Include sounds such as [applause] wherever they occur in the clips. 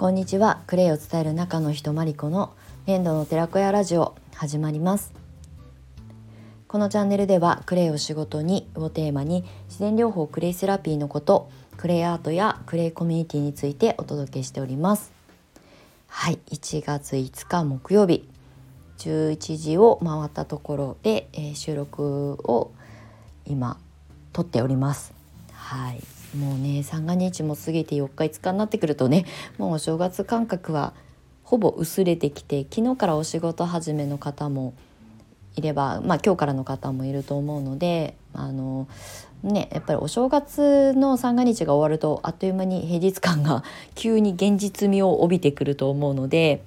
こんにちは。クレイを伝える中の人マリコの粘土の寺子屋ラジオ始まります。このチャンネルではクレイを仕事にをテーマに自然療法クレイセラピーのことクレイアートやクレイコミュニティについてお届けしております。はい。1月5日木曜日。11時を回ったところで、えー、収録を今撮っております。はい。もうね三が日も過ぎて4日5日になってくるとねもうお正月感覚はほぼ薄れてきて昨日からお仕事始めの方もいれば、まあ、今日からの方もいると思うのであのねやっぱりお正月の三が日が終わるとあっという間に平日感が急に現実味を帯びてくると思うので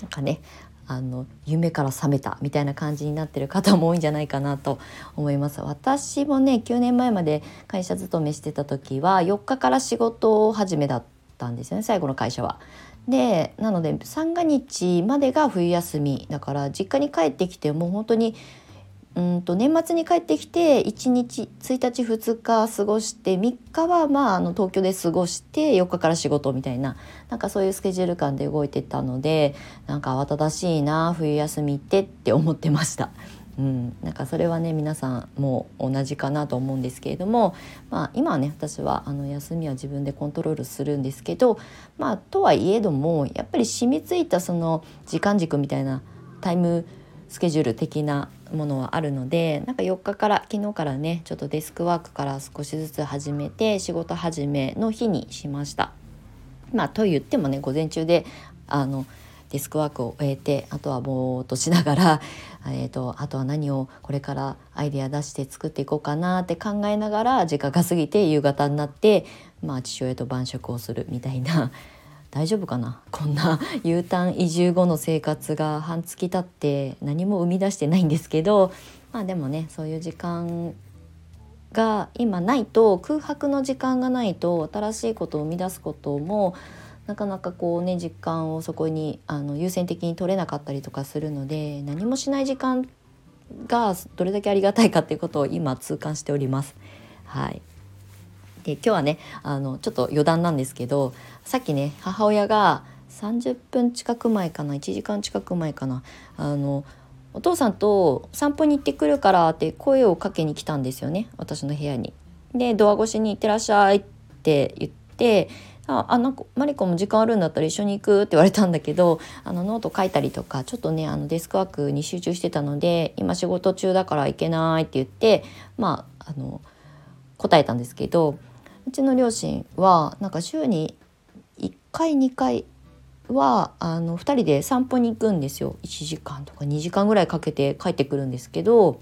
なんかねあの夢から覚めたみたいな感じになってる方も多いんじゃないかなと思います私もね9年前まで会社勤めしてた時は4日から仕事始めだったんですよね最後の会社は。でなので三が日までが冬休みだから実家に帰ってきてもう本当にうんと年末に帰ってきて1日1日2日過ごして3日はまああの東京で過ごして4日から仕事みたいななんかそういうスケジュール感で動いてたのでなんか慌ただしいな冬休みってって思ってました。うん、なんかそれはね皆さんも同じかなと思うんですけれども、まあ、今はね私はあの休みは自分でコントロールするんですけど、まあ、とはいえどもやっぱり染みついたその時間軸みたいなタイムスケジュール的なものはあるのでなんか4日から昨日からねちょっとデスクワークから少しずつ始めて仕事始めの日にしました。まあと言ってもね午前中であのデスクワークを終えてあとはぼーっとしながら、[laughs] えーと、あとは何をこれからアイデア出して作っていこうかなって考えながら時間が過ぎて夕方になって、まあ、父親と晩酌をするみたいな大丈夫かな？こんな U ターン移住後の生活が半月経って何も生み出してないんですけどまあでもねそういう時間が今ないと空白の時間がないと新しいことを生み出すこともなかなかこうね実感をそこにあの優先的に取れなかったりとかするので何もしない時間がどれだけありがたいかっていうことを今痛感しております。はいで今日はねあのちょっと余談なんですけどさっきね母親が30分近く前かな1時間近く前かなあのお父さんと散歩に行ってくるからって声をかけに来たんですよね私の部屋に。でドア越しに「行ってらっしゃい」って言ってああなんかマリコも時間あるんだったら一緒に行くって言われたんだけどあのノート書いたりとかちょっとねあのデスクワークに集中してたので今仕事中だから行けないって言ってまああの答えたんですけどうちの両親はなんか週に1回2回はあの2人で散歩に行くんですよ。1時間とか2時間ぐらいかけて帰ってくるんですけど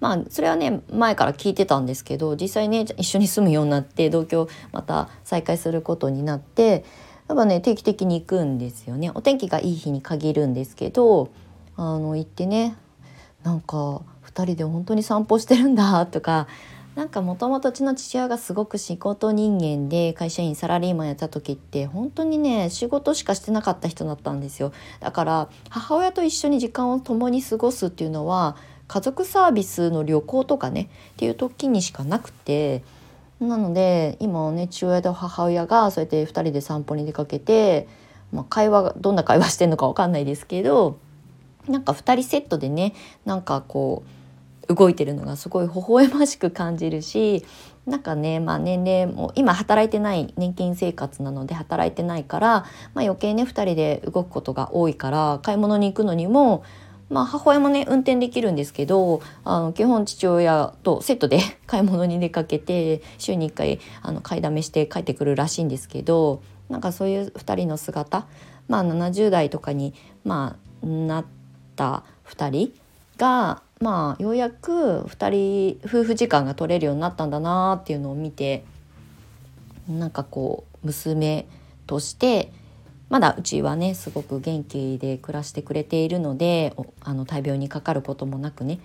まあそれはね前から聞いてたんですけど実際ね一緒に住むようになって同居また再開することになってやっぱね定期的に行くんですよね。お天気がいい日に限るんですけどあの行ってねなんか2人で本当に散歩してるんだとかなんかもともとうちの父親がすごく仕事人間で会社員サラリーマンやった時って本当にね仕事しかしてなかった人だったんですよ。だから母親と一緒に時間を共に過ごすっていうのは家族サービスの旅行とかねっていう時にしかなくてなので今ね父親と母親がそうやって2人で散歩に出かけて、まあ、会話がどんな会話してんのか分かんないですけどなんか2人セットでねなんかこう動いてるのがすごい微笑ましく感じるしなんかね、まあ、年齢も今働いてない年金生活なので働いてないから、まあ、余計ね2人で動くことが多いから買い物に行くのにも、まあ、母親もね運転できるんですけどあの基本父親とセットで [laughs] 買い物に出かけて週に1回あの買いだめして帰ってくるらしいんですけどなんかそういう2人の姿まあ70代とかに、まあ、なった2人がまあようやく2人夫婦時間が取れるようになったんだなっていうのを見てなんかこう娘としてまだうちはねすごく元気で暮らしてくれているのであの大病にかかることもなくね、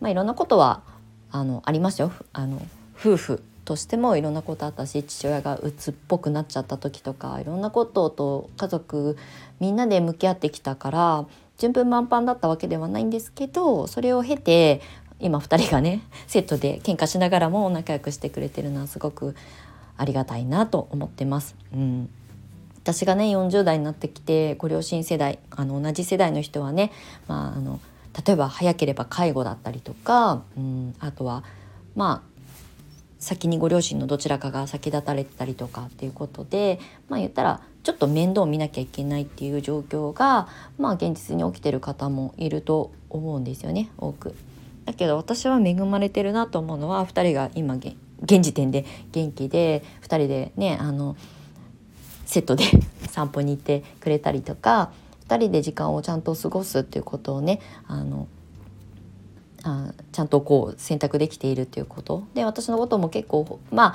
まあ、いろんなことはあのありましたよ。あの夫婦としてもいろんなことあったし父親が鬱っぽくなっちゃった時とかいろんなことと家族みんなで向き合ってきたから順風満帆だったわけではないんですけどそれを経て今2人がねセットで喧嘩しながらも仲良くしてくれてるのはすごくありがたいなと思ってます。うん私がね40代になってきてご両親世代あの同じ世代の人はね、まあ、あの例えば早ければ介護だったりとか、うん、あとはまあ先にご両親のどちらかが先立たれたりとかっていうことでまあ言ったらちょっと面倒を見なきゃいけないっていう状況がまあ現実に起きてる方もいると思うんですよね多く。だけど私は恵まれてるなと思うのは2人が今現時点で元気で2人でねあのセットで [laughs] 散歩に行ってくれたりとか2人で時間をちゃんと過ごすっていうことをねあのあちゃんとこう選択できているっていうこと？で私のことも結構まあ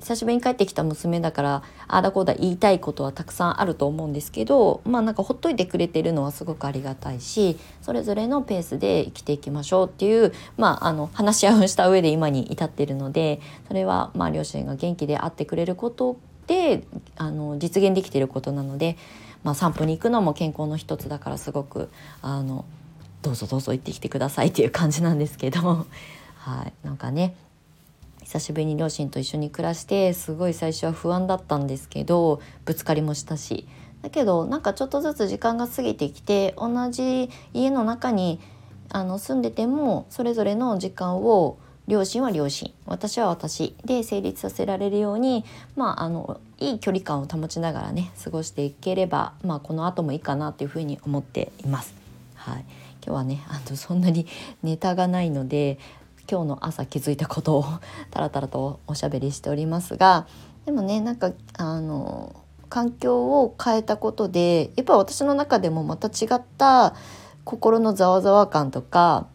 久しぶりに帰ってきた娘だからああだこうだ言いたいことはたくさんあると思うんですけどまあなんかほっといてくれてるのはすごくありがたいしそれぞれのペースで生きていきましょうっていうまああの話し合いをした上で今に至ってるのでそれはまあ両親が元気であってくれることであの実現できていることなので、まあ、散歩に行くのも健康の一つだからすごくあのどうぞどうぞ行ってきてくださいっていう感じなんですけど、[laughs] はい、なんかね久しぶりに両親と一緒に暮らしてすごい最初は不安だったんですけどぶつかりもしたし。だけどなんかちょっとずつ時間が過ぎてきて同じ家の中にあの住んでてもそれぞれの時間を両親は両親私は私で成立させられるように、まあ、あのいい距離感を保ちながらね過ごしていければ、まあ、この後もいいかなというふうに思っています。はい、今日はね [laughs] あのそんなにネタがないので今日の朝気づいたことをタラタラとおしゃべりしておりますがでもねなんかあの環境を変えたことでやっぱ私の中でもまた違った心のざわざわ感とか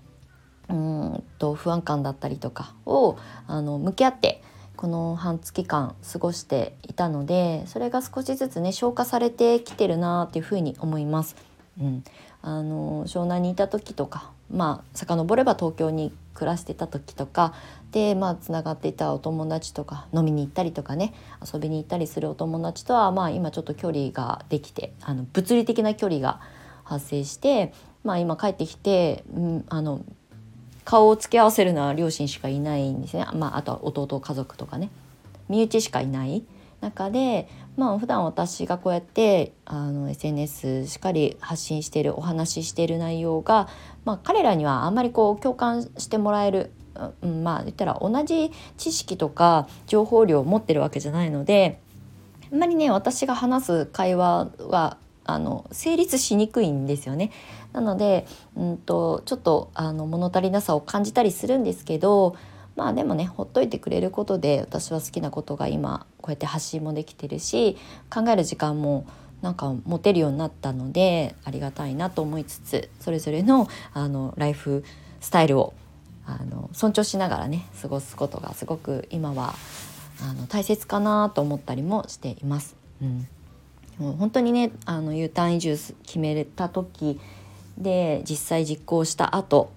うんと不安感だったりとかをあの向き合ってこの半月間過ごしていたのでそれが少しずつね消化されてきてるなっていうふうに思います。うん、あの湘南にいた時とかまあ遡れば東京に暮らしてた時とかでまあつながっていたお友達とか飲みに行ったりとかね遊びに行ったりするお友達とはまあ今ちょっと距離ができてあの物理的な距離が発生してまあ今帰ってきて、うん、あの顔を付け合わせるのは両親しかいないんですね、まあ、あとは弟家族とかね。身内しかいない。中でまあ普段私がこうやってあの SNS しっかり発信しているお話ししている内容が、まあ、彼らにはあんまりこう共感してもらえる、うん、まあ言ったら同じ知識とか情報量を持ってるわけじゃないのであんまりね私が話す会話はあの成立しにくいんですよね。なので、うんと、ちょっとあの物足りなさを感じたりするんですけどまあでもねほっといてくれることで私は好きなことが今こうやって発信もできてるし考える時間もなんか持てるようになったのでありがたいなと思いつつそれぞれのあのライフスタイルをあの尊重しながらね過ごすことがすごく今はあの大切かなと思ったりもしています。うん、もう本当にねあの U ターン移住決めた時で実際実行した後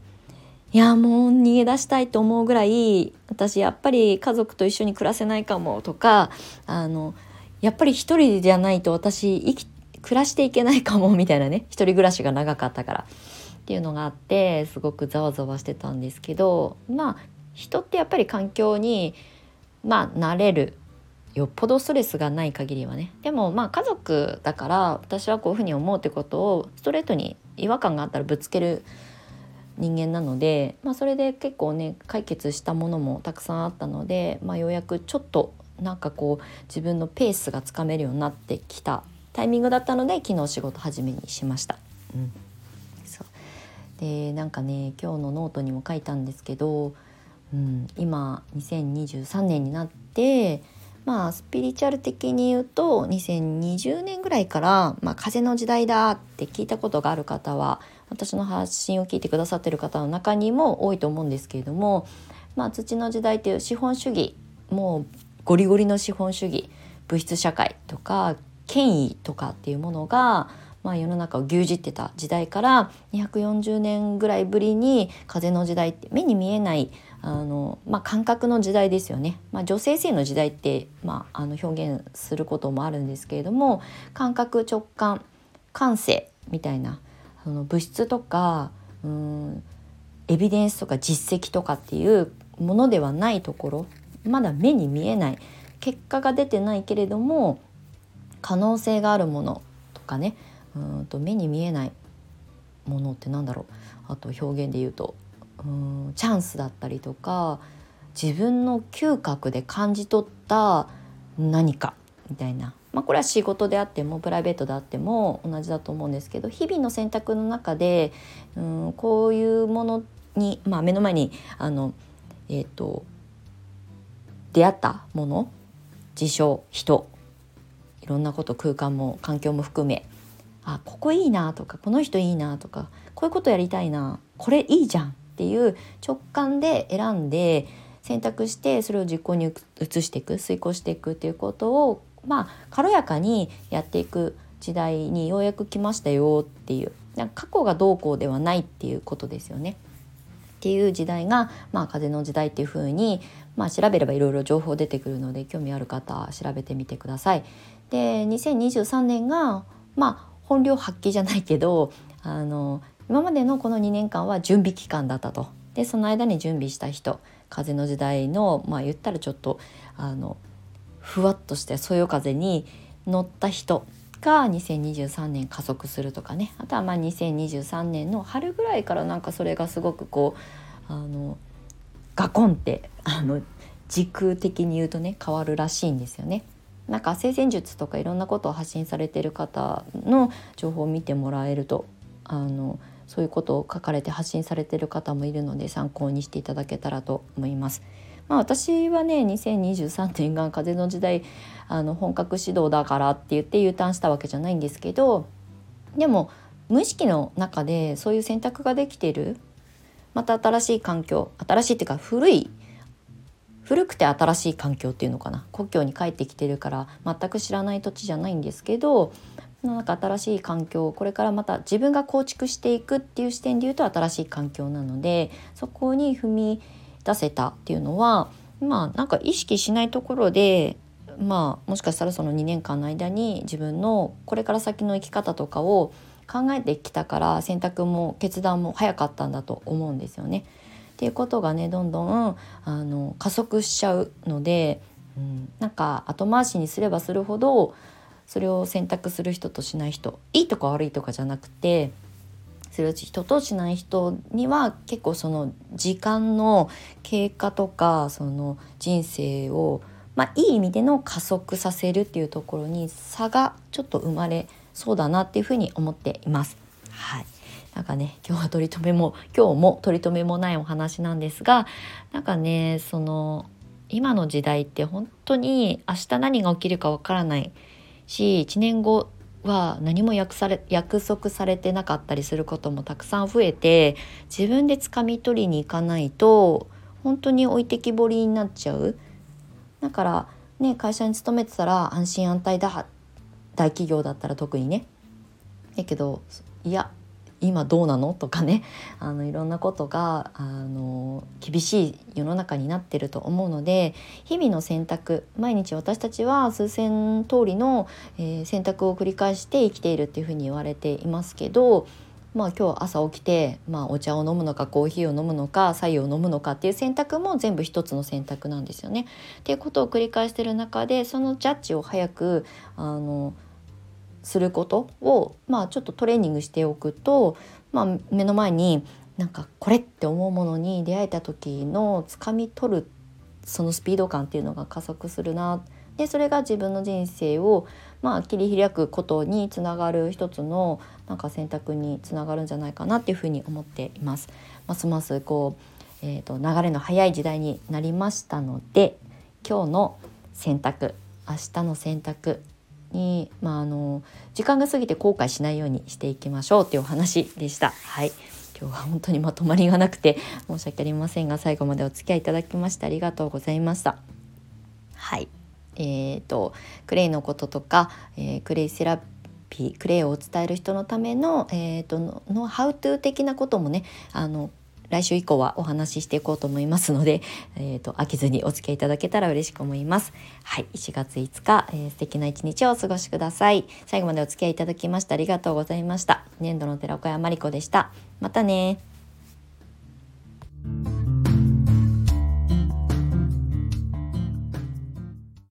いやもう逃げ出したいと思うぐらい私やっぱり家族と一緒に暮らせないかもとかあのやっぱり一人じゃないと私生き暮らしていけないかもみたいなね一人暮らしが長かったから。っていうのがあってすごくざわざわしてたんですけどまあ人ってやっぱり環境にまあ慣れるよっぽどストレスがない限りはね。でもまあ家族だから私はこういうふうに思うってことをストレートに違和感があったらぶつける人間なので、まあ、それで結構ね解決したものもたくさんあったので、まあ、ようやくちょっとなんかこう自分のペースがつかめるようになってきたタイミングだったので昨日仕事始めにしました。うん、そうでなんかね今日のノートにも書いたんですけど、うん、今2023年になってまあスピリチュアル的に言うと2020年ぐらいから「まあ、風の時代だ」って聞いたことがある方は私の発信を聞いてくださってる方の中にも多いと思うんですけれども、まあ、土の時代という資本主義もうゴリゴリの資本主義物質社会とか権威とかっていうものが、まあ、世の中を牛耳ってた時代から240年ぐらいぶりに風の時代って目に見えないあの、まあ、感覚の時代ですよね、まあ、女性性の時代って、まあ、あの表現することもあるんですけれども感覚直感感性みたいなその物質とかうんエビデンスとか実績とかっていうものではないところまだ目に見えない結果が出てないけれども可能性があるものとかねうんと目に見えないものってなんだろう。あと表現で言うとうんチャンスだったりとか自分の嗅覚で感じ取った何かみたいな、まあ、これは仕事であってもプライベートであっても同じだと思うんですけど日々の選択の中でうんこういうものに、まあ、目の前にあの、えーと、出会ったもの事象人いろんなこと空間も環境も含めあここいいなとかこの人いいなとかこういうことやりたいなこれいいじゃんっていう直感で選んで選択してそれを実行に移していく遂行していくっていうことをまあ軽やかにやっていく時代にようやく来ましたよっていう過去がどうこうではないっていうことですよね。っていう時代が、まあ、風の時代っていう風にまあ、調べればいろいろ情報出てくるので興味ある方調べてみてください。で2023年がまあ本領発揮じゃないけどあの今までのこの2年間は準備期間だったと。でその間に準備した人風の時代のまあ言ったらちょっとあのふわっとしてそよ風に乗った人が2023年加速するとかねあとはまあ2023年の春ぐらいからなんかそれがすごくこうあのガコンってあの時空的に言うとね変わるらしいんですよね。なんか性善術とかいろんなことを発信されてる方の情報を見てもらえるとあのそういうことを書かれて発信されてる方もいるので参考にしていただけたらと思います。まあ、私はね2023年が風の時代あの本格指導だからって言って U ターンしたわけじゃないんですけどでも無意識の中でそういう選択ができてるまた新しい環境新しいっていうか古い古くて新しい環境っていうのかな故郷に帰ってきてるから全く知らない土地じゃないんですけどなんか新しい環境これからまた自分が構築していくっていう視点で言うと新しい環境なのでそこに踏み出せたっていうのはまあなんか意識しないところでまあもしかしたらその2年間の間に自分のこれから先の生き方とかを考えてきたから選択も決断も早かったんだと思うんですよね。っていうことがねどんどんあの加速しちゃうので、うん、なんか後回しにすればするほどそれを選択する人としない人いいとか悪いとかじゃなくてする人としない人には結構その時間の経過とかその人生を、まあ、いい意味での加速させるっていうところに差がちょっと生まれそうだなっていうふうに思っています。はいなんかね今日は取り留めも [laughs] 今日も取り留めもないお話なんですがなんかねその今の時代って本当に明日何が起きるかわからないし1年後は何も約され約束されてなかったりすることもたくさん増えて自分で掴み取りに行かないと本当に置いてきぼりになっちゃう。だからね会社に勤めてたら安心安泰だ大企業だったら特にね。だけどいや今どうなの？とかね [laughs] あのいろんなことがあの厳しい世の中になってると思うので日々の選択毎日私たちは数千通りの、えー、選択を繰り返して生きているっていうふうに言われていますけどまあ今日朝起きて、まあ、お茶を飲むのかコーヒーを飲むのか白湯を飲むのかっていう選択も全部一つの選択なんですよね。っていうことを繰り返してる中でそのジャッジを早くあのすることを、まあ、ちょっとトレーニングしておくと、まあ、目の前になんかこれって思うものに出会えた時のつかみ取るそのスピード感っていうのが加速するなでそれが自分の人生を、まあ、切り開くことにつながる一つのなんか選択につながるんじゃないかなっていうふうに思っています。ますますこう、えーと、流れの速い時代になりましたので今日の選択明日の選択に、まあ、あの時間が過ぎて後悔しないようにしていきましょうっていうお話でした。はい今日は本当にまとまりがなくて申し訳ありませんが最後までお付き合いいただきましてありがとうございました。はいえーと、クレイのこととか、えー、クレイセラピークレイを伝える人のための、えーと、ののハウトゥー的なこともねあの来週以降はお話ししていこうと思いますので、[laughs] えーと、飽きずにお付き合いいただけたら嬉しく思います。はい、1月5日、えー、素敵な一日をお過ごしください。最後までお付き合いいただきましてありがとうございました。年度の寺岡山理子でした。またね